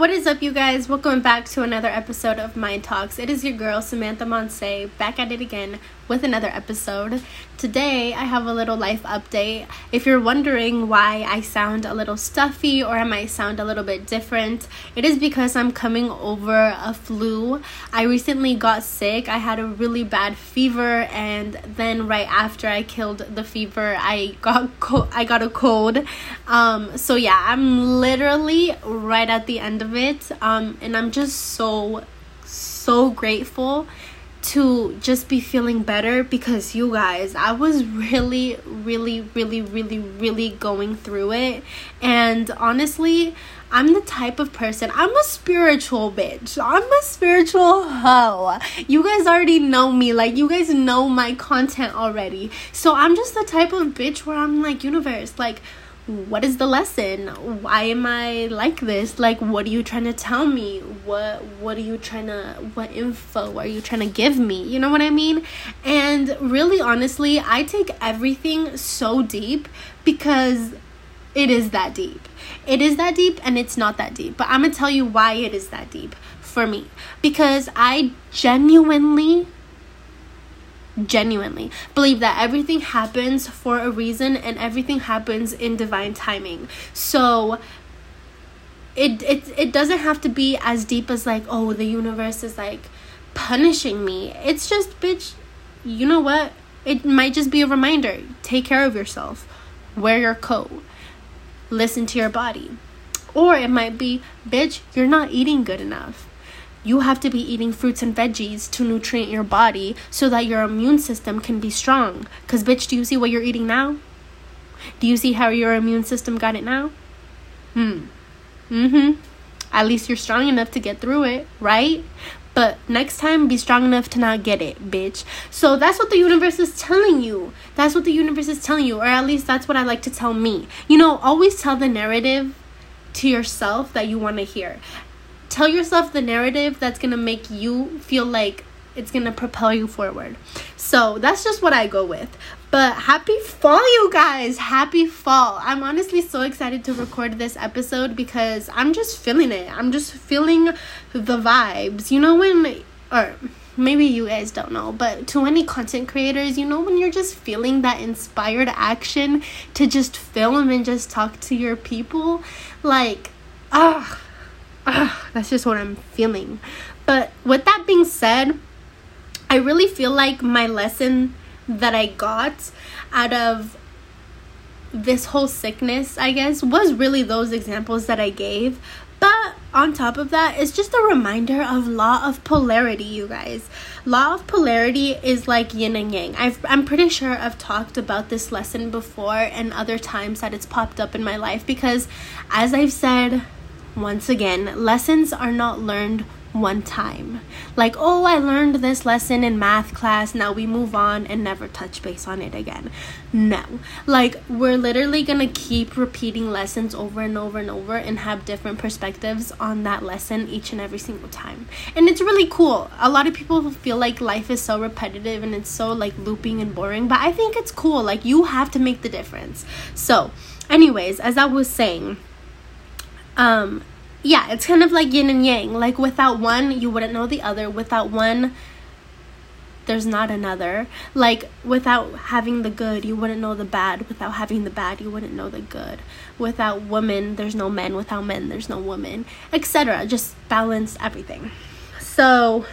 What is up, you guys? Welcome back to another episode of Mind Talks. It is your girl, Samantha Monse, back at it again with another episode. Today, I have a little life update. If you're wondering why I sound a little stuffy or I might sound a little bit different, it is because I'm coming over a flu. I recently got sick. I had a really bad fever, and then right after I killed the fever, I got co- I got a cold. Um, so yeah, I'm literally right at the end of it, um, and I'm just so so grateful to just be feeling better because you guys, I was really, really, really, really, really going through it. And honestly, I'm the type of person, I'm a spiritual bitch. I'm a spiritual hoe. You guys already know me. Like, you guys know my content already. So I'm just the type of bitch where I'm like, universe, like, what is the lesson? Why am i like this? Like what are you trying to tell me? What what are you trying to what info are you trying to give me? You know what i mean? And really honestly i take everything so deep because it is that deep. It is that deep and it's not that deep but i'm gonna tell you why it is that deep for me. Because i genuinely genuinely. Believe that everything happens for a reason and everything happens in divine timing. So it it it doesn't have to be as deep as like oh the universe is like punishing me. It's just bitch you know what? It might just be a reminder. Take care of yourself. Wear your coat. Listen to your body. Or it might be bitch you're not eating good enough you have to be eating fruits and veggies to nutrient your body so that your immune system can be strong. Because, bitch, do you see what you're eating now? Do you see how your immune system got it now? Hmm. Mm hmm. At least you're strong enough to get through it, right? But next time, be strong enough to not get it, bitch. So that's what the universe is telling you. That's what the universe is telling you, or at least that's what I like to tell me. You know, always tell the narrative to yourself that you want to hear tell yourself the narrative that's going to make you feel like it's going to propel you forward. So that's just what I go with. But happy fall, you guys! Happy fall. I'm honestly so excited to record this episode because I'm just feeling it. I'm just feeling the vibes. You know, when, or maybe you guys don't know, but to any content creators, you know, when you're just feeling that inspired action to just film and just talk to your people, like, ah ugh, that's just what I'm feeling. But with that being said, I really feel like my lesson that I got out of this whole sickness, I guess, was really those examples that I gave. But on top of that, it's just a reminder of law of polarity, you guys. Law of polarity is like yin and yang. i am pretty sure I've talked about this lesson before and other times that it's popped up in my life because, as I've said once again, lessons are not learned one time. Like, oh, I learned this lesson in math class, now we move on and never touch base on it again. No. Like, we're literally gonna keep repeating lessons over and over and over and have different perspectives on that lesson each and every single time. And it's really cool. A lot of people feel like life is so repetitive and it's so like looping and boring, but I think it's cool. Like, you have to make the difference. So, anyways, as I was saying, um yeah it's kind of like yin and yang. Like without one you wouldn't know the other. Without one there's not another. Like without having the good you wouldn't know the bad. Without having the bad you wouldn't know the good. Without women there's no men. Without men there's no woman etc just balance everything. So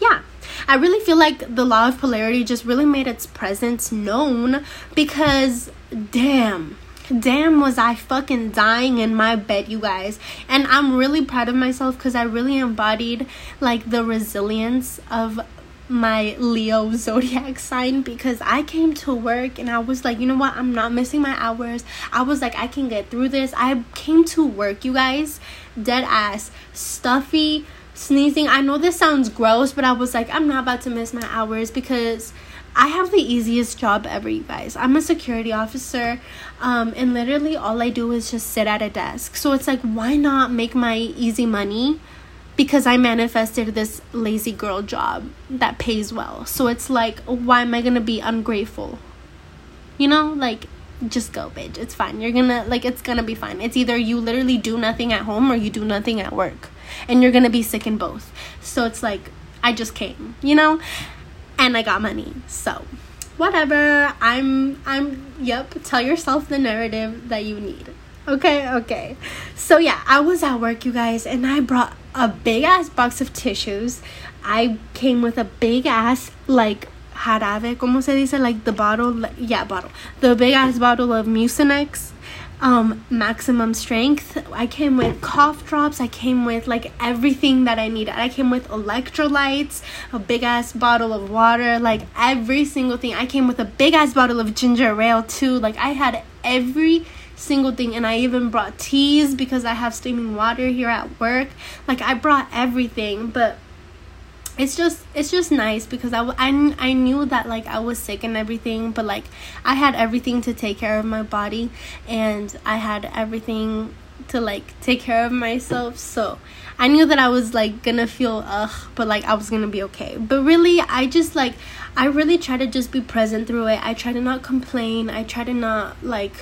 yeah. I really feel like the law of polarity just really made its presence known because damn damn was i fucking dying in my bed you guys. And i'm really proud of myself because i really embodied like the resilience of my leo zodiac sign because i came to work and i was like you know what? I'm not missing my hours. I was like i can get through this. I came to work you guys. Dead ass. Stuffy. Sneezing. I know this sounds gross but i was like i'm not about to miss my hours because I have the easiest job ever, you guys. I'm a security officer, um, and literally all I do is just sit at a desk. So it's like, why not make my easy money? Because I manifested this lazy girl job that pays well. So it's like, why am I gonna be ungrateful? You know, like, just go, bitch. It's fine. You're gonna, like, it's gonna be fine. It's either you literally do nothing at home or you do nothing at work. and you're gonna be sick in both. So it's like I just came, you know, and I got money. So whatever. I'm I'm yep. Tell yourself the narrative that you need. Okay, okay. So yeah, I was at work, you guys, and I brought a big ass box of tissues. I came with a big ass like jarabe, como se dice, like the bottle, yeah, bottle, the big ass bottle of Mucinex, um, maximum strength. I came with cough drops. I came with like everything that I needed. I came with electrolytes, a big ass bottle of water, like every single thing. I came with a big ass bottle of ginger ale too. Like I had every single thing and I even brought teas because I have steaming water here at work. Like I brought everything, but it's just it's just nice because I, I, I knew that like I was sick and everything but like I had everything to take care of my body and I had everything to like take care of myself. So I knew that I was like gonna feel ugh but like I was gonna be okay. But really I just like I really try to just be present through it. I try to not complain. I try to not like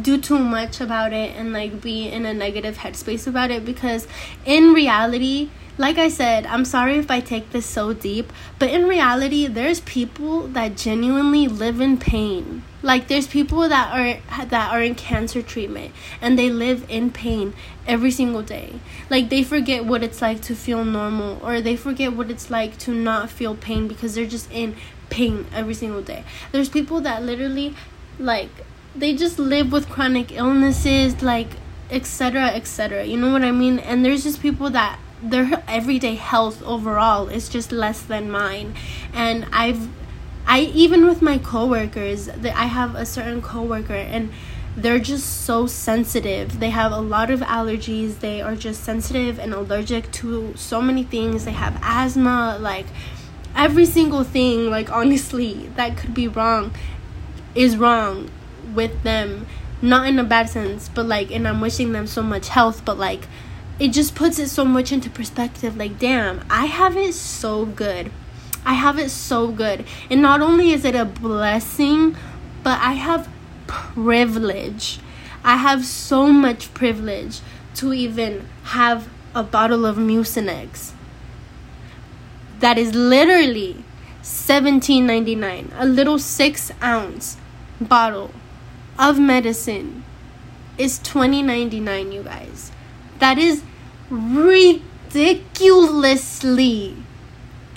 do too much about it and like be in a negative headspace about it because in reality like I said, I'm sorry if I take this so deep, but in reality, there's people that genuinely live in pain. Like there's people that are that are in cancer treatment and they live in pain every single day. Like they forget what it's like to feel normal or they forget what it's like to not feel pain because they're just in pain every single day. There's people that literally like they just live with chronic illnesses like etc etc you know what i mean? And there's just people that their everyday health overall is just less than mine. And i've i even with my coworkers that i have a certain coworker and they're just so sensitive. They have a lot of allergies. They are just sensitive and allergic to so many things. They have asthma like every single thing like honestly that could be wrong is wrong with them not in a bad sense but like and i'm wishing them so much health but like it just puts it so much into perspective like damn i have it so good. I have it so good. And not only is it a blessing but i have privilege. I have so much privilege to even have a bottle of mucinex that is literally 17.99 a little six ounce bottle of medicine is 20.99 you guys that is ridiculously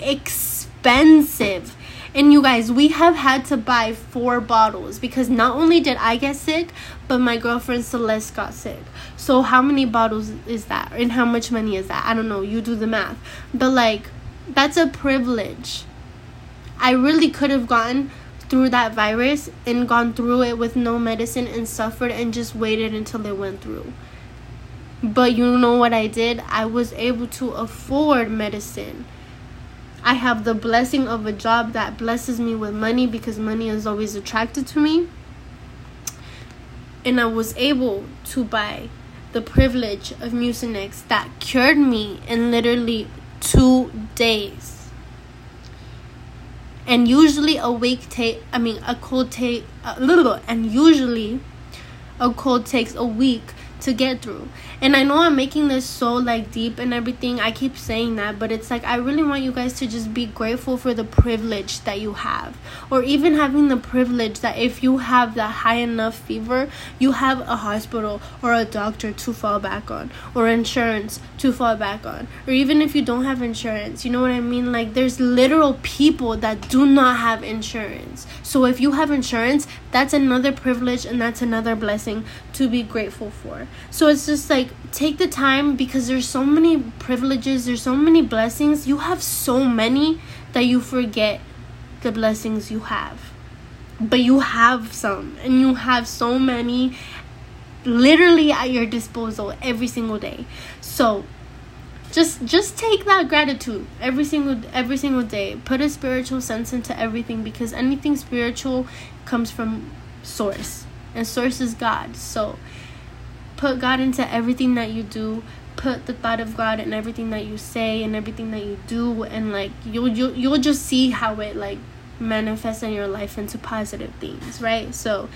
expensive. And you guys, we have had to buy four bottles because not only did I get sick, but my girlfriend Celeste got sick. So, how many bottles is that? And how much money is that? I don't know. You do the math. But, like, that's a privilege. I really could have gotten through that virus and gone through it with no medicine and suffered and just waited until it went through. But you know what I did? I was able to afford medicine. I have the blessing of a job that blesses me with money because money is always attracted to me. And I was able to buy the privilege of Mucinex that cured me in literally two days. And usually a week take, I mean, a cold take, a little, and usually a cold takes a week to get through. And I know I'm making this so like deep and everything. I keep saying that, but it's like I really want you guys to just be grateful for the privilege that you have. Or even having the privilege that if you have that high enough fever, you have a hospital or a doctor to fall back on or insurance to fall back on. Or even if you don't have insurance, you know what I mean? Like there's literal people that do not have insurance. So if you have insurance, that's another privilege and that's another blessing to be grateful for. So it's just like take the time because there's so many privileges, there's so many blessings. You have so many that you forget the blessings you have. But you have some and you have so many literally at your disposal every single day. So just just take that gratitude every single every single day put a spiritual sense into everything because anything spiritual comes from source and source is god so put God into everything that you do. Put the thought of God in everything that you say and everything that you do, and like you'll you'll you'll just see how it like manifests in your life into positive things, right? So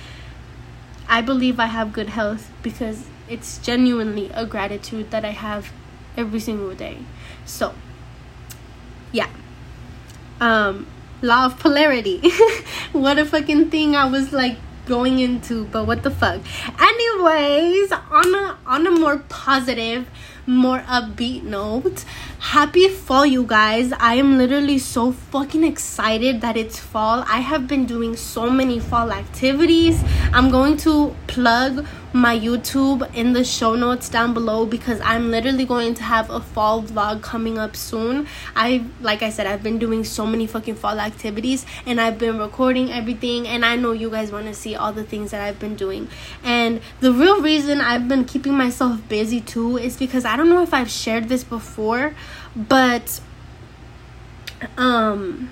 I believe I have good health because it's genuinely a gratitude that I have every single day. So, yeah. Um, law of polarity. what a fucking thing I was like going into, but what the fuck. Anyways, on a on a more positive, more upbeat note, happy fall you guys. I am literally so fucking excited that it's fall. I have been doing so many fall activities. I'm going to plug my YouTube in the show notes down below because I'm literally going to have a fall vlog coming up soon. I like I said I've been doing so many fucking fall activities and I've been recording everything and I know you guys want to see all the things that I've been doing. And the real reason I've been keeping myself busy too is because I don't know if I've shared this before, but um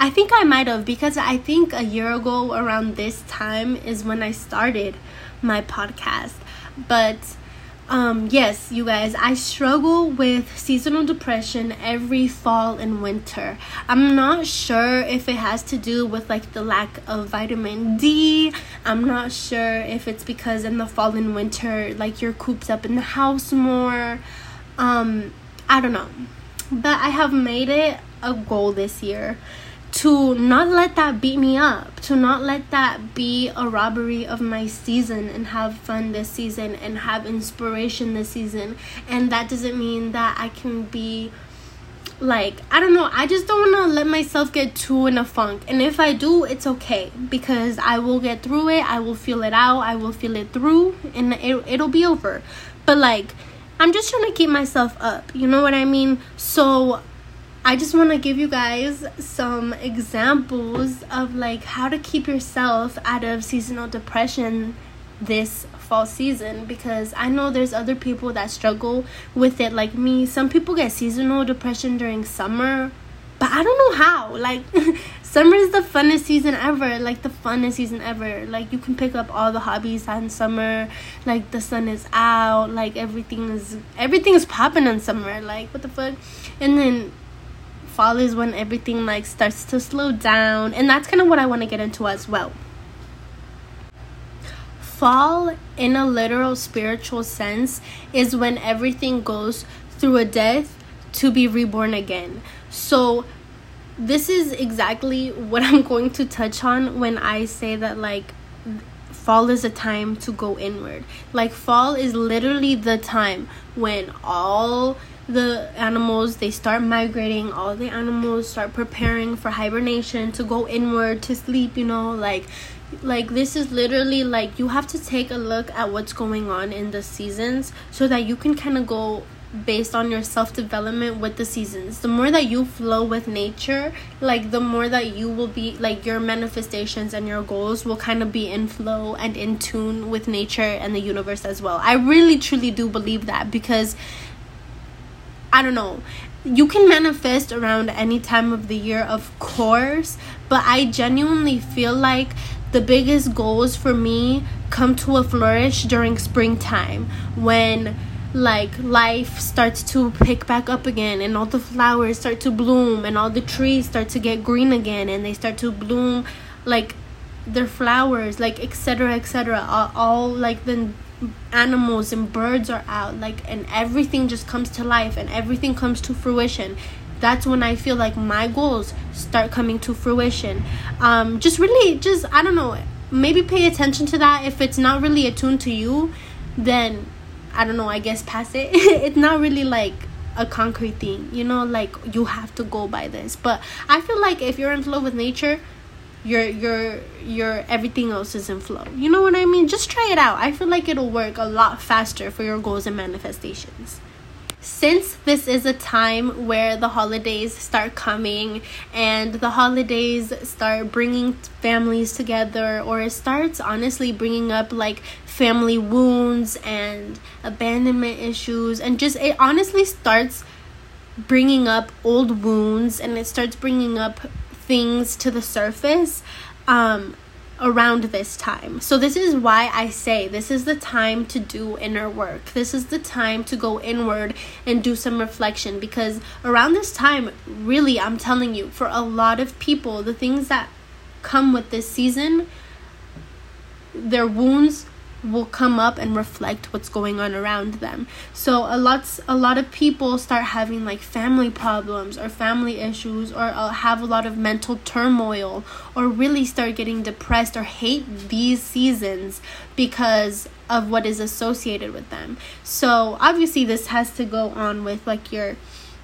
I think I might have because I think a year ago around this time is when I started my podcast. But um yes, you guys, I struggle with seasonal depression every fall and winter. I'm not sure if it has to do with like the lack of vitamin D. I'm not sure if it's because in the fall and winter like you're cooped up in the house more. Um I don't know. But I have made it a goal this year to not let that beat me up, to not let that be a robbery of my season and have fun this season and have inspiration this season. And that doesn't mean that I can be like I don't know, I just don't want to let myself get too in a funk. And if I do, it's okay because I will get through it. I will feel it out. I will feel it through and it it'll be over. But like I'm just trying to keep myself up. You know what I mean? So I just want to give you guys some examples of like how to keep yourself out of seasonal depression this fall season because I know there's other people that struggle with it like me. Some people get seasonal depression during summer, but I don't know how. Like summer is the funnest season ever, like the funnest season ever. Like you can pick up all the hobbies in summer. Like the sun is out, like everything is everything is popping in summer. Like what the fuck? And then fall is when everything like starts to slow down and that's kind of what i want to get into as well. Fall in a literal spiritual sense is when everything goes through a death to be reborn again. So this is exactly what i'm going to touch on when i say that like fall is a time to go inward. Like fall is literally the time when all the animals they start migrating all the animals start preparing for hibernation to go inward to sleep you know like like this is literally like you have to take a look at what's going on in the seasons so that you can kind of go based on your self development with the seasons. The more that you flow with nature, like the more that you will be like your manifestations and your goals will kind of be in flow and in tune with nature and the universe as well. I really truly do believe that because I don't know. You can manifest around any time of the year, of course, but I genuinely feel like the biggest goals for me come to a flourish during springtime when like life starts to pick back up again and all the flowers start to bloom and all the trees start to get green again and they start to bloom like their flowers like etc etc all, all like the animals and birds are out like and everything just comes to life and everything comes to fruition. That's when i feel like my goals start coming to fruition. Um just really just i don't know maybe pay attention to that. If it's not really attuned to you then i don't know i guess pass it. It's not really like a concrete thing you know like you have to go by this. But i feel like if you're in flow with nature your your your everything else is in flow. You know what I mean? Just try it out. I feel like it'll work a lot faster for your goals and manifestations. Since this is a time where the holidays start coming and the holidays start bringing families together, or it starts honestly bringing up like family wounds and abandonment issues, and just it honestly starts bringing up old wounds and it starts bringing up things to the surface um, around this time. So, this is why I say this is the time to do inner work. This is the time to go inward and do some reflection because around this time, really, I'm telling you, for a lot of people, the things that come with this season, their wounds will come up and reflect what's going on around them. So a lot a lot of people start having like family problems or family issues or uh, have a lot of mental turmoil or really start getting depressed or hate these seasons because of what is associated with them. So obviously this has to go on with like your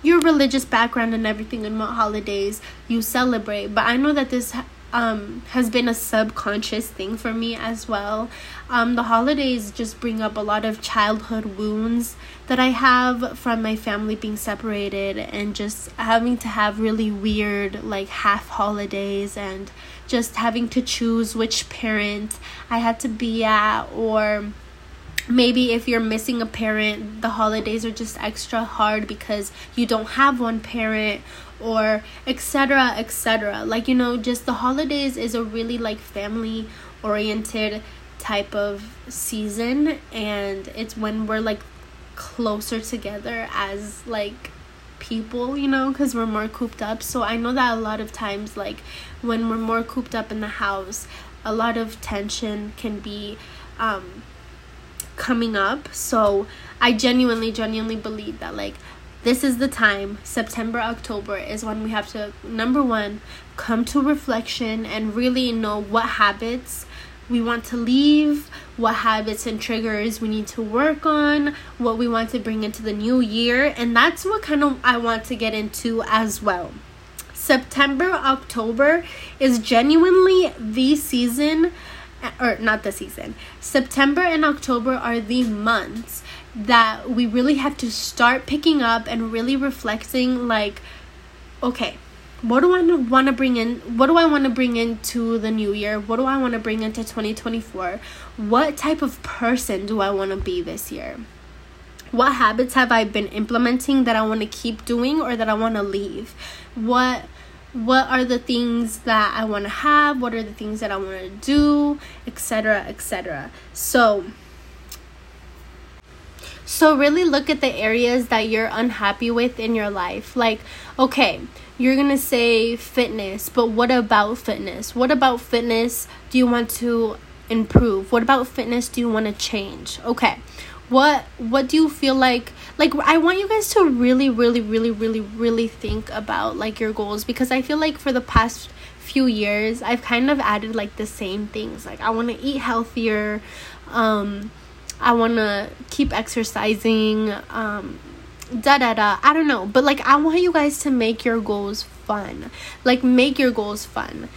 your religious background and everything and what holidays you celebrate. But I know that this um, has been a subconscious thing for me as well. Um, the holidays just bring up a lot of childhood wounds that I have from my family being separated and just having to have really weird, like, half holidays and just having to choose which parent I had to be at or maybe if you're missing a parent the holidays are just extra hard because you don't have one parent or etc etc like you know just the holidays is a really like family oriented type of season and it's when we're like closer together as like people you know because we're more cooped up. So i know that a lot of times like when we're more cooped up in the house a lot of tension can be um coming up. So i genuinely genuinely believe that like this is the time. September october is when we have to number one come to reflection and really know what habits we want to leave what habits and triggers we need to work on what we want to bring into the new year and that's what kind of i want to get into as well. September october is genuinely the season or not the season. September and october are the months that we really have to start picking up and really reflecting like okay what do i want to bring in what do i want to bring into the new year? What do i want to bring into 2024 what type of person do i want to be this year? What habits have i been implementing that i want to keep doing or that i want to leave? What what are the things that i want to have? What are the things that i want to do etc etc so so, really look at the areas that you're unhappy with in your life. Like, okay, you're gonna say fitness, but what about fitness? What about fitness do you want to improve? What about fitness do you want to change? Okay. What what do you feel like like I want you guys to really really really really really think about like your goals because I feel like for the past few years I've kind of added like the same things. Like I want to eat healthier um I want to keep exercising um da da da I don't know but like I want you guys to make your goals fun like make your goals fun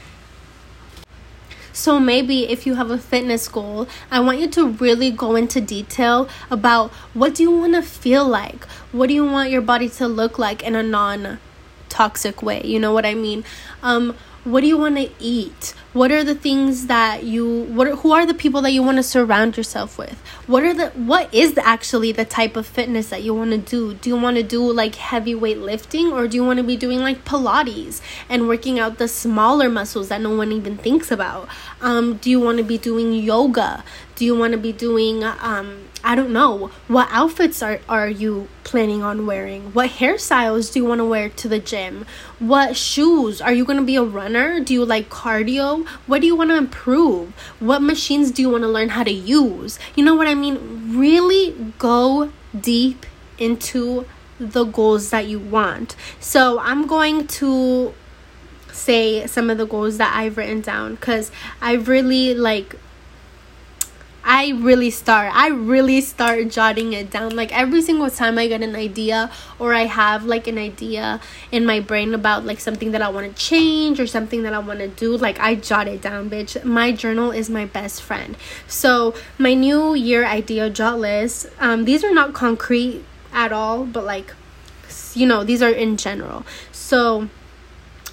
so maybe if you have a fitness goal, I want you to really go into detail about what do you want to feel like? What do you want your body to look like in a non toxic way? You know what I mean? Um what do you want to eat? What are the things that you what are, who are the people that you want to surround yourself with? What are the what is actually the type of fitness that you want to do? Do you want to do like heavy weight lifting or do you want to be doing like pilates and working out the smaller muscles that no one even thinks about? Um do you want to be doing yoga? Do you want to be doing um I don't know. What outfits are, are you planning on wearing? What hairstyles do you want to wear to the gym? What shoes? Are you going to be a runner? Do you like cardio? What do you want to improve? What machines do you want to learn how to use? You know what I mean? Really go deep into the goals that you want. So I'm going to say some of the goals that I've written down because I really like I really start I really start jotting it down. Like every single time I get an idea or I have like an idea in my brain about like something that I want to change or something that I want to do like I jot it down bitch. My journal is my best friend. So my new year idea jot list um these are not concrete at all but like you know these are in general. So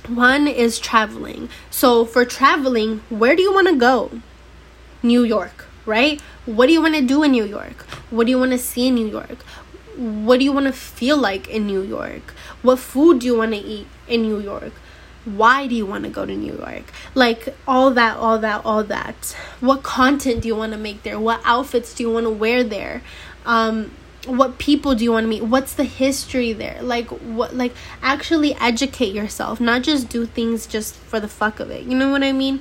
one is traveling. So for traveling where do you want to go? New York right? What do you want to do in New York? What do you want to see in New York? What do you want to feel like in New York? What food do you want to eat in New York? Why do you want to go to New York? Like all that, all that, all that. What content do you want to make there? What outfits do you want to wear there? Um, what people do you want to meet what's the history there like what like actually educate yourself not just do things just for the fuck of it you know what i mean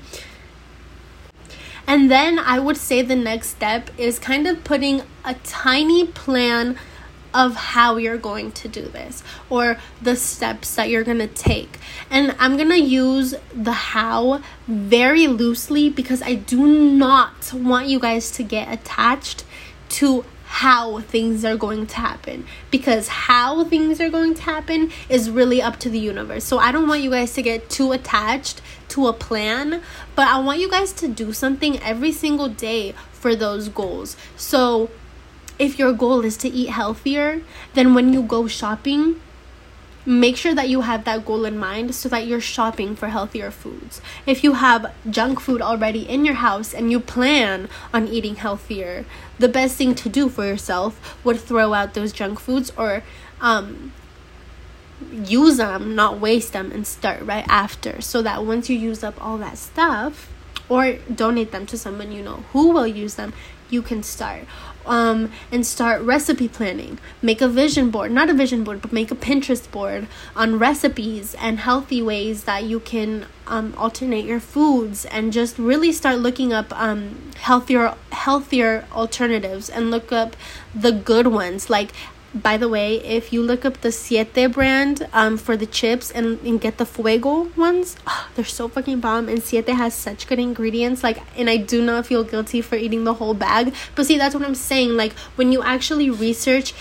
And then I would say the next step is kind of putting a tiny plan of how you're going to do this or the steps that you're going to take. And I'm going to use the how very loosely because I do not want you guys to get attached to how things are going to happen because how things are going to happen is really up to the universe. So I don't want you guys to get too attached to a plan, but I want you guys to do something every single day for those goals. So if your goal is to eat healthier, then when you go shopping, make sure that you have that goal in mind so that you're shopping for healthier foods. If you have junk food already in your house and you plan on eating healthier, the best thing to do for yourself would throw out those junk foods or um, use them, not waste them, and start right after. So that once you use up all that stuff, or donate them to someone you know who will use them, you can start um, and start recipe planning. Make a vision board, not a vision board, but make a Pinterest board on recipes and healthy ways that you can um, alternate your foods and just really start looking up um, healthier healthier alternatives and look up the good ones like by the way, if you look up the Siete brand um, for the chips and, and get the Fuego ones, oh, they're so fucking bomb. And Siete has such good ingredients. Like, and I do not feel guilty for eating the whole bag. But see, that's what I'm saying. Like, when you actually research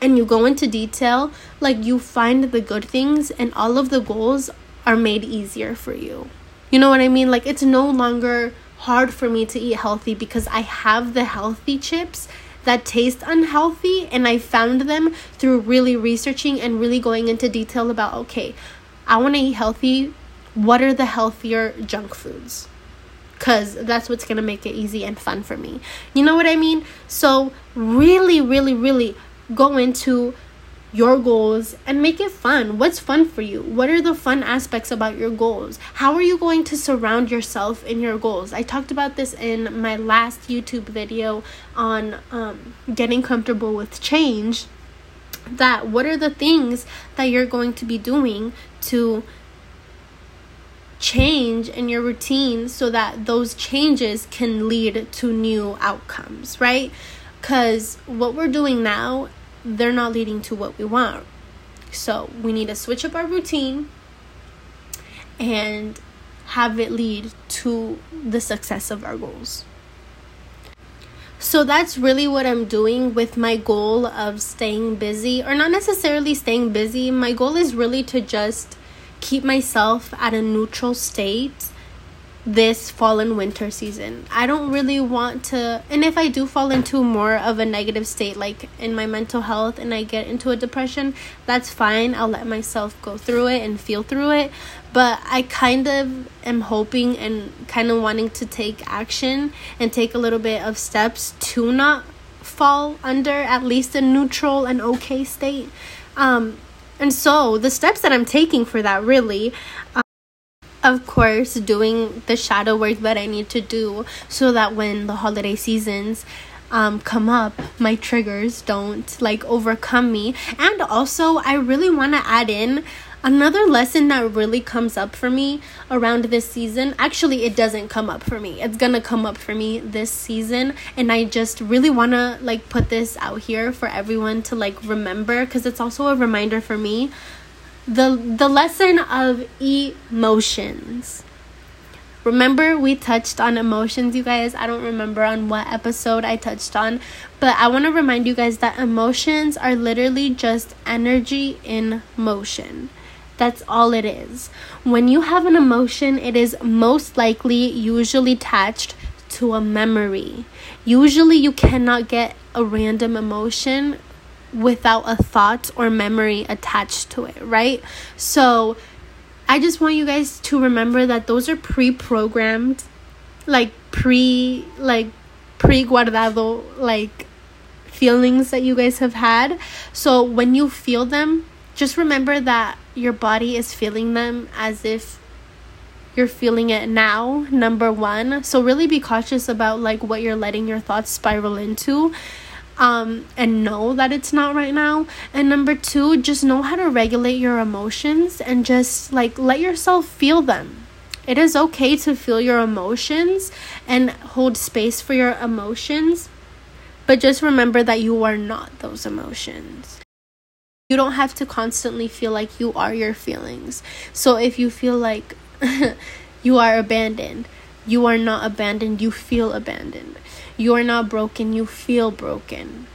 and you go into detail, like, you find the good things, and all of the goals are made easier for you. You know what I mean? Like, it's no longer hard for me to eat healthy because I have the healthy chips that taste unhealthy and I found them through really researching and really going into detail about okay, I want to eat healthy. What are the healthier junk foods? Cuz that's what's going to make it easy and fun for me. You know what I mean? So really really really go into your goals and make it fun. What's fun for you? What are the fun aspects about your goals? How are you going to surround yourself in your goals? I talked about this in my last YouTube video on um, getting comfortable with change. That what are the things that you're going to be doing to change in your routine so that those changes can lead to new outcomes, right? Because what we're doing now they're not leading to what we want. So we need to switch up our routine and have it lead to the success of our goals. So that's really what I'm doing with my goal of staying busy, or not necessarily staying busy. My goal is really to just keep myself at a neutral state this fall and winter season. I don't really want to, and if I do fall into more of a negative state, like in my mental health, and I get into a depression, that's fine. I'll let myself go through it and feel through it. But I kind of am hoping and kind of wanting to take action and take a little bit of steps to not fall under at least a neutral and okay state. Um, and so the steps that I'm taking for that really of course, doing the shadow work that I need to do so that when the holiday seasons um, come up, my triggers don't like overcome me. And also, I really want to add in another lesson that really comes up for me around this season. Actually, it doesn't come up for me. It's gonna come up for me this season, and I just really want to like put this out here for everyone to like remember because it's also a reminder for me the the lesson of emotions. Remember we touched on emotions you guys. I don't remember on what episode i touched on but i want to remind you guys that emotions are literally just energy in motion. That's all it is. When you have an emotion it is most likely usually attached to a memory. Usually you cannot get a random emotion without a thought or memory attached to it, right? So I just want you guys to remember that those are pre-programmed like pre like pre-guardado like feelings that you guys have had. So when you feel them, just remember that your body is feeling them as if you're feeling it now number 1 so really be cautious about like what you're letting your thoughts spiral into um, and know that it's not right now. And number two, just know how to regulate your emotions and just like let yourself feel them. It is okay to feel your emotions and hold space for your emotions, but just remember that you are not those emotions. You don't have to constantly feel like you are your feelings. So if you feel like you are abandoned, you are not abandoned, you feel abandoned. You are not broken, you feel broken.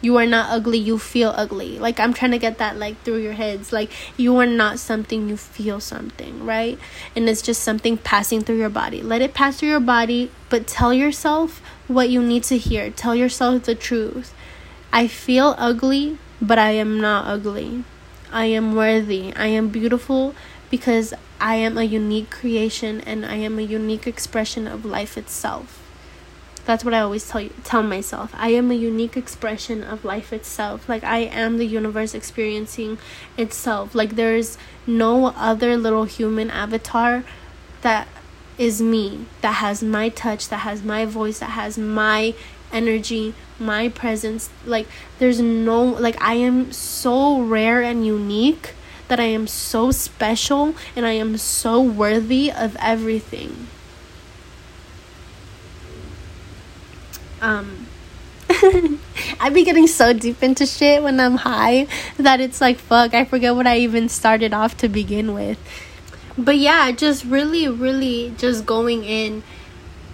You are not ugly you feel ugly. Like i'm trying to get that like through your heads. Like you are not something you feel something right? And it's just something passing through your body. Let it pass through your body but tell yourself what you need to hear. Tell yourself the truth. I feel ugly but i am not ugly. I am worthy. I am beautiful because i am a unique creation and i am a unique expression of life itself that's what I always tell you, tell myself. I am a unique expression of life itself. Like I am the universe experiencing itself. Like there's no other little human avatar that is me, that has my touch, that has my voice, that has my energy, my presence. Like there's no like I am so rare and unique that I am so special and I am so worthy of everything. um I be getting so deep into shit when I'm high that it's like fuck, I forget what I even started off to begin with. But yeah, just really, really just going in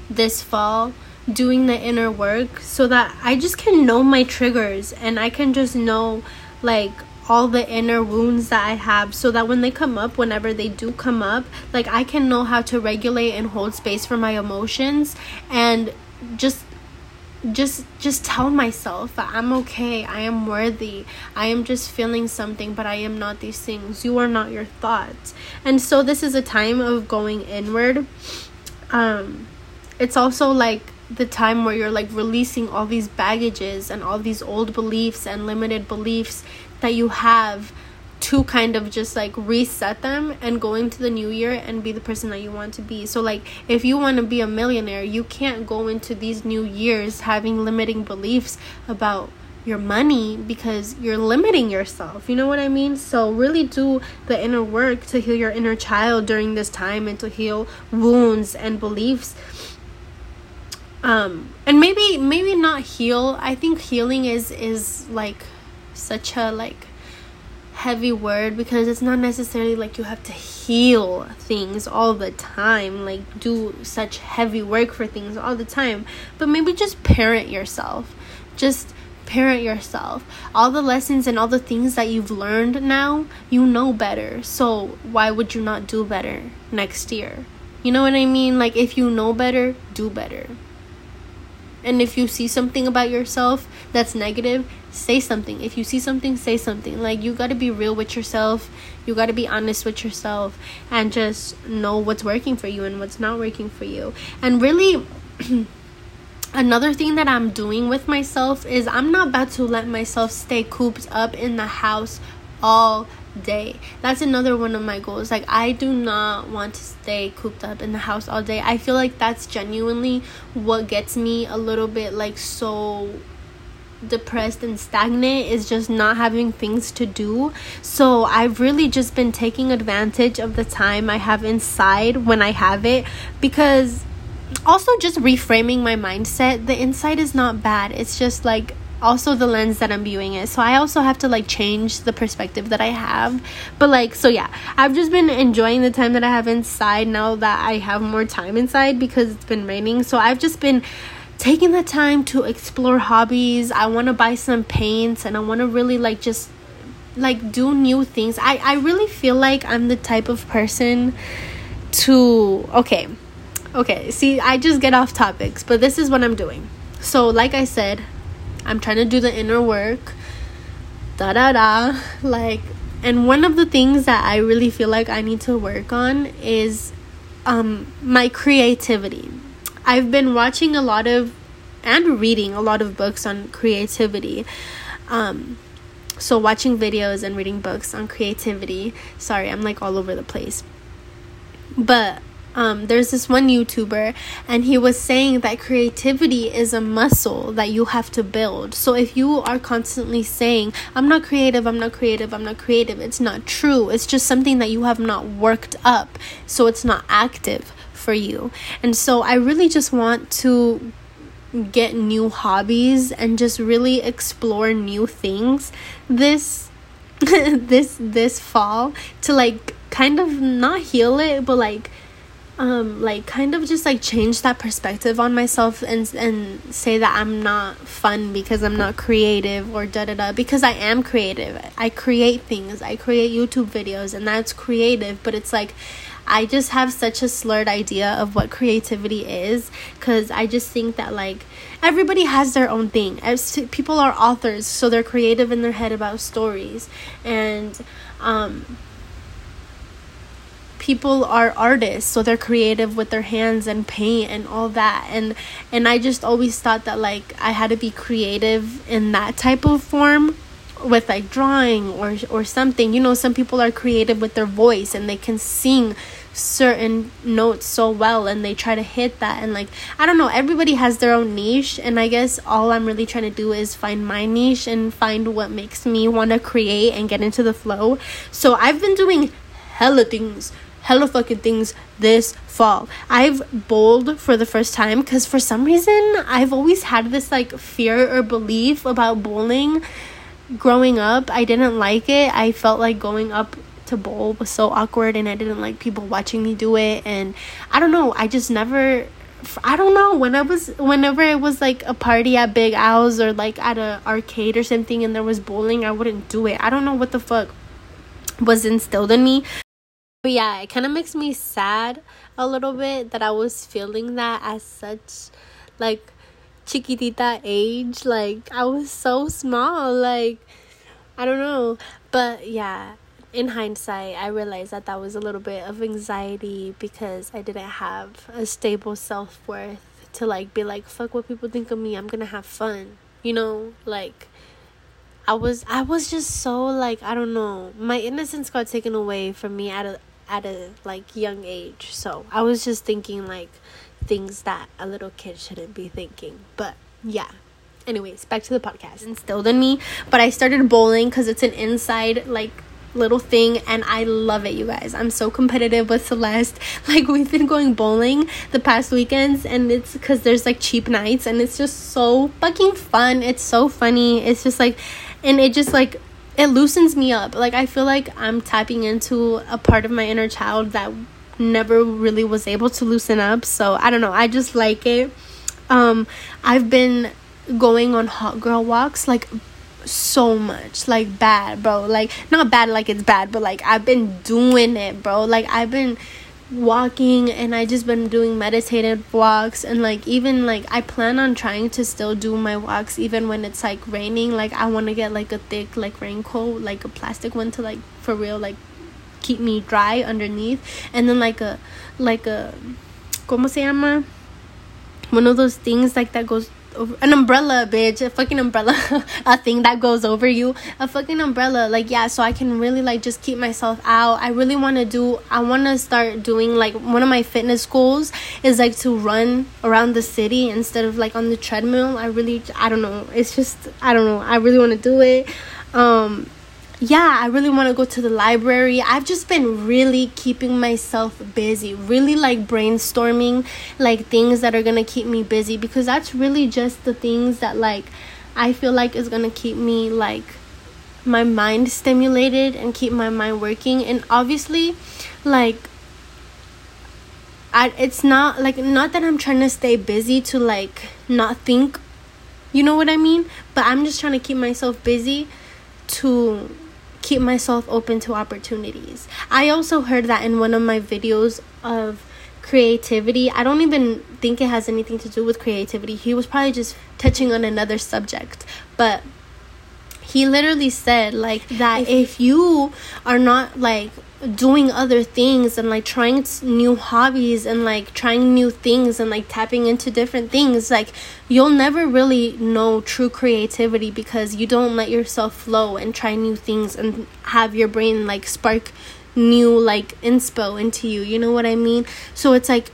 this fall, doing the inner work so that I just can know my triggers and I can just know like all the inner wounds that I have so that when they come up, whenever they do come up, like I can know how to regulate and hold space for my emotions and just just just tell myself that I'm okay. I am worthy. I am just feeling something, but I am not these things. You are not your thoughts. And so this is a time of going inward. Um it's also like the time where you're like releasing all these baggages and all these old beliefs and limited beliefs that you have to kind of just like reset them and go into the new year and be the person that you want to be. So like if you want to be a millionaire, you can't go into these new years having limiting beliefs about your money because you're limiting yourself. You know what I mean? So really do the inner work to heal your inner child during this time and to heal wounds and beliefs. Um and maybe maybe not heal. I think healing is is like such a like heavy word because it's not necessarily like you have to heal things all the time, like do such heavy work for things all the time, but maybe just parent yourself. Just parent yourself. All the lessons and all the things that you've learned now, you know better. So, why would you not do better next year? You know what I mean? Like, if you know better, do better. And if you see something about yourself that's negative, say something. If you see something, say something. Like you got to be real with yourself. You got to be honest with yourself and just know what's working for you and what's not working for you. And really another thing that I'm doing with myself is I'm not about to let myself stay cooped up in the house all day. That's another one of my goals. Like I do not want to stay cooped up in the house all day. I feel like that's genuinely what gets me a little bit like so depressed and stagnant is just not having things to do. So I've really just been taking advantage of the time I have inside when I have it because also just reframing my mindset. The inside is not bad. It's just like also the lens that I'm viewing it. So I also have to like change the perspective that I have. But like so yeah, I've just been enjoying the time that I have inside now that I have more time inside because it's been raining. So I've just been taking the time to explore hobbies. I want to buy some paints and I want to really like just like do new things. I I really feel like I'm the type of person to okay. Okay, see, I just get off topics, but this is what I'm doing. So, like I said, I'm trying to do the inner work. Da da da. Like, and one of the things that I really feel like I need to work on is um, my creativity. I've been watching a lot of and reading a lot of books on creativity. Um, so, watching videos and reading books on creativity. Sorry, I'm like all over the place. But um, there's this one YouTuber, and he was saying that creativity is a muscle that you have to build. So if you are constantly saying, I'm not creative, I'm not creative, I'm not creative, it's not true. It's just something that you have not worked up. So it's not active for you. And so I really just want to get new hobbies and just really explore new things this this this fall to like kind of not heal it but like um like kind of just like change that perspective on myself and and say that I'm not fun because I'm not creative or da da da because I am creative. I create things. I create YouTube videos and that's creative, but it's like I just have such a slurred idea of what creativity is cuz I just think that like everybody has their own thing. People are authors, so they're creative in their head about stories and um people are artists so they're creative with their hands and paint and all that. And and I just always thought that like I had to be creative in that type of form with like drawing or or something. You know some people are creative with their voice and they can sing certain notes so well and they try to hit that. And like I don't know everybody has their own niche and I guess all I'm really trying to do is find my niche and find what makes me want to create and get into the flow. So I've been doing hella things hella fucking things this fall. I've bowled for the first time because for some reason I've always had this like fear or belief about bowling. Growing up, I didn't like it. I felt like going up to bowl was so awkward and I didn't like people watching me do it and I don't know, I just never I don't know when I was whenever it was like a party at Big Al's or like at a arcade or something and there was bowling, I wouldn't do it. I don't know what the fuck was instilled in me but yeah, it kind of makes me sad a little bit that I was feeling that at such like chiquitita age. Like I was so small. Like I don't know. But yeah, in hindsight, I realized that that was a little bit of anxiety because I didn't have a stable self worth to like be like fuck what people think of me. I'm gonna have fun. You know, like I was I was just so like I don't know. My innocence got taken away from me at a at a like young age. So I was just thinking like things that a little kid shouldn't be thinking. But yeah. Anyways, back to the podcast. Instilled in me, but I started bowling because it's an inside like little thing and I love it you guys. I'm so competitive with Celeste. Like we've been going bowling the past weekends and it's cuz there's like cheap nights and it's just so fucking fun. It's so funny. It's just like and it just like it loosens me up. Like I feel like I'm tapping into a part of my inner child that never really was able to loosen up. So I don't know. I just like it. Um, I've been going on hot girl walks like so much like bad bro like not bad like it's bad but like i've been doing it bro like i've been walking and I just been doing meditative walks and like even like I plan on trying to still do my walks even when it's like raining. Like I want to get like a thick like raincoat like a plastic one to like for real like keep me dry underneath. And then like a like a como se llama? One of those things like that goes over an umbrella, bitch, a fucking umbrella, a thing that goes over you, a fucking umbrella. Like yeah, so I can really like just keep myself out. I really want to do. I want to start doing like one of my fitness goals is like to run around the city instead of like on the treadmill. I really, I don't know. It's just I don't know. I really want to do it. Um, yeah, I really want to go to the library. I've just been really keeping myself busy, really like brainstorming like things that are going to keep me busy because that's really just the things that like I feel like is going to keep me like my mind stimulated and keep my mind working. And obviously, like I it's not like not that I'm trying to stay busy to like not think you know what I mean? But I'm just trying to keep myself busy to keep myself open to opportunities. I also heard that in one of my videos of creativity. I don't even think it has anything to do with creativity. He was probably just touching on another subject. But he literally said like that if, you are not like doing other things and like trying new hobbies and like trying new things and like tapping into different things like you'll never really know true creativity because you don't let yourself flow and try new things and have your brain like spark new like inspo into you. You know what I mean? So it's like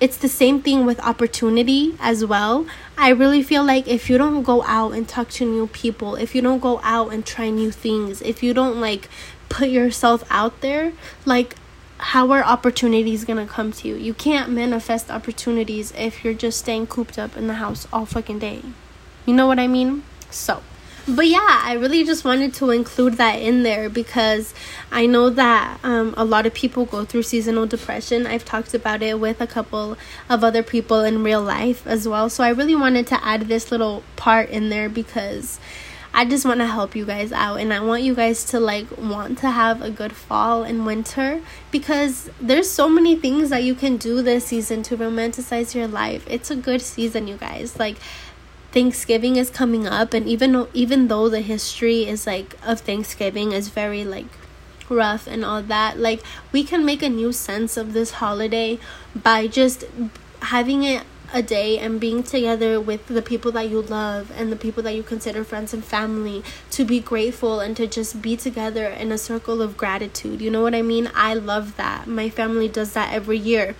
it's the same thing with opportunity as well. I really feel like if you don't go out and talk to new people, if you don't go out and try new things, if you don't like put yourself out there, like how are opportunities gonna come to you? You can't manifest opportunities if you're just staying cooped up in the house all fucking day. You know what I mean? So, but yeah, I really just wanted to include that in there because I know that um, a lot of people go through seasonal depression. I've talked about it with a couple of other people in real life as well. So I really wanted to add this little part in there because I just want to help you guys out and I want you guys to like want to have a good fall and winter because there's so many things that you can do this season to romanticize your life. It's a good season, you guys. Like Thanksgiving is coming up and even though, even though the history is like of Thanksgiving is very like rough and all that, like we can make a new sense of this holiday by just having it a day and being together with the people that you love and the people that you consider friends and family to be grateful and to just be together in a circle of gratitude. You know what I mean? I love that. My family does that every year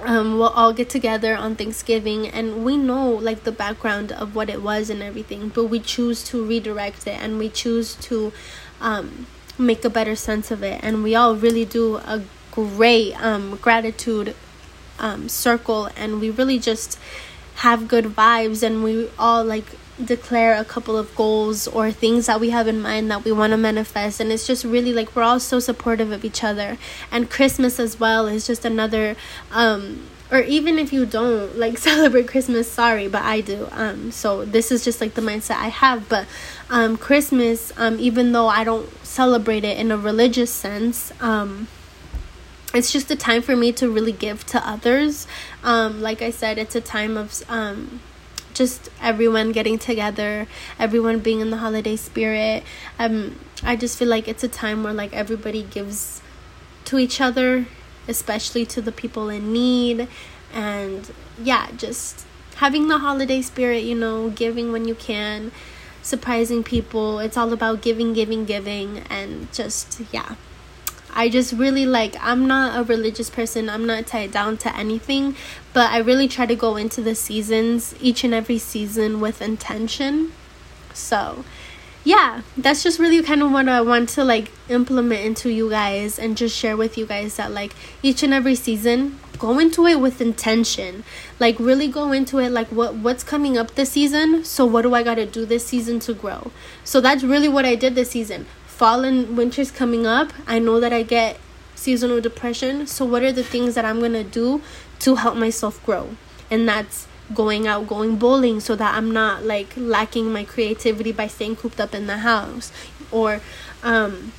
um, we'll all get together on Thanksgiving and we know like the background of what it was and everything, but we choose to redirect it and we choose to um, make a better sense of it. And we all really do a great um, gratitude um, circle and we really just have good vibes and we all like declare a couple of goals or things that we have in mind that we want to manifest. And it's just really like we're all so supportive of each other. And christmas as well is just another um or even if you don't like celebrate christmas sorry but i do. Um so this is just like the mindset i have. But um christmas um even though i don't celebrate it in a religious sense um it's just a time for me to really give to others. Um like i said it's a time of um just everyone getting together, everyone being in the holiday spirit. Um, I just feel like it's a time where like everybody gives to each other, especially to the people in need, and yeah, just having the holiday spirit. You know, giving when you can, surprising people. It's all about giving, giving, giving, and just yeah. I just really like I'm not a religious person. I'm not tied down to anything, but I really try to go into the seasons each and every season with intention. So, yeah, that's just really kind of what I want to like implement into you guys and just share with you guys that like each and every season go into it with intention. Like really go into it like what what's coming up this season? So what do I got to do this season to grow? So that's really what I did this season fall and winter's coming up, I know that I get seasonal depression. So, what are the things that I'm gonna do to help myself grow? And that's going out, going bowling, so that I'm not like lacking my creativity by staying cooped up in the house, or um,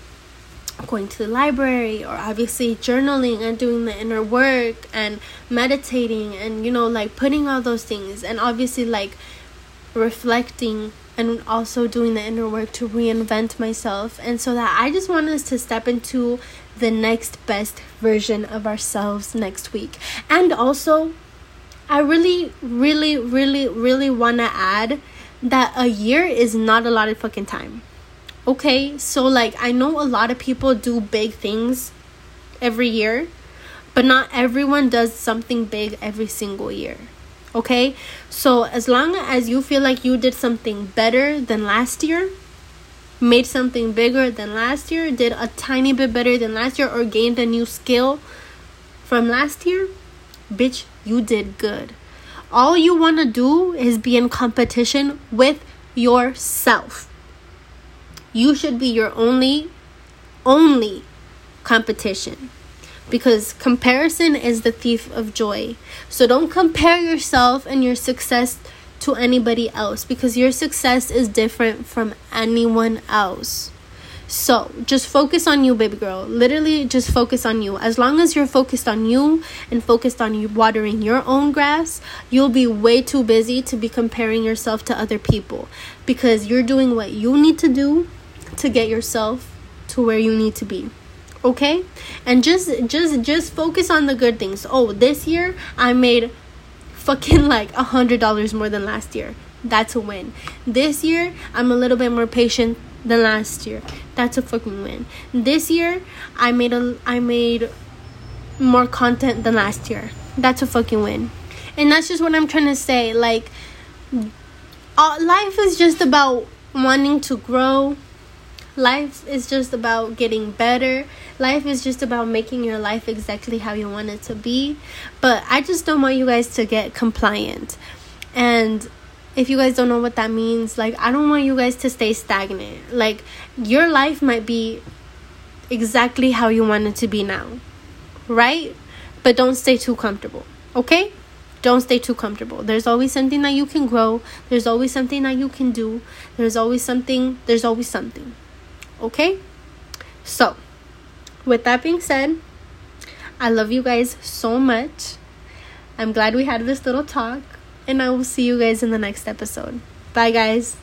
going to the library, or obviously journaling and doing the inner work and meditating, and you know, like putting all those things, and obviously like reflecting and also doing the inner work to reinvent myself and so that I just want us to step into the next best version of ourselves next week. And also I really really really really want to add that a year is not a lot of fucking time. Okay? So like I know a lot of people do big things every year, but not everyone does something big every single year okay? So as long as you feel like you did something better than last year made something bigger than last year did a tiny bit better than last year or gained a new skill from last year bitch you did good. All you want to do is be in competition with yourself. You should be your only only competition because comparison is the thief of joy. So don't compare yourself and your success to anybody else because your success is different from anyone else. So just focus on you, baby girl. Literally, just focus on you. As long as you're focused on you and focused on you watering your own grass, you'll be way too busy to be comparing yourself to other people because you're doing what you need to do to get yourself to where you need to be okay and just just just focus on the good things oh this year i made fucking like a hundred dollars more than last year that's a win this year i'm a little bit more patient than last year. That's a fucking win. This year, I made a I made more content than last year. That's a fucking win. And that's just what I'm trying to say. Like, uh, life is just about wanting to grow. Life is just about getting better. Life is just about making your life exactly how you want it to be. But I just don't want you guys to get compliant. And if you guys don't know what that means, like, I don't want you guys to stay stagnant. Like, your life might be exactly how you want it to be now, right? But don't stay too comfortable, okay? Don't stay too comfortable. There's always something that you can grow, there's always something that you can do, there's always something, there's always something, okay? So, with that being said, I love you guys so much. I'm glad we had this little talk and I will see you guys in the next episode. Bye, guys.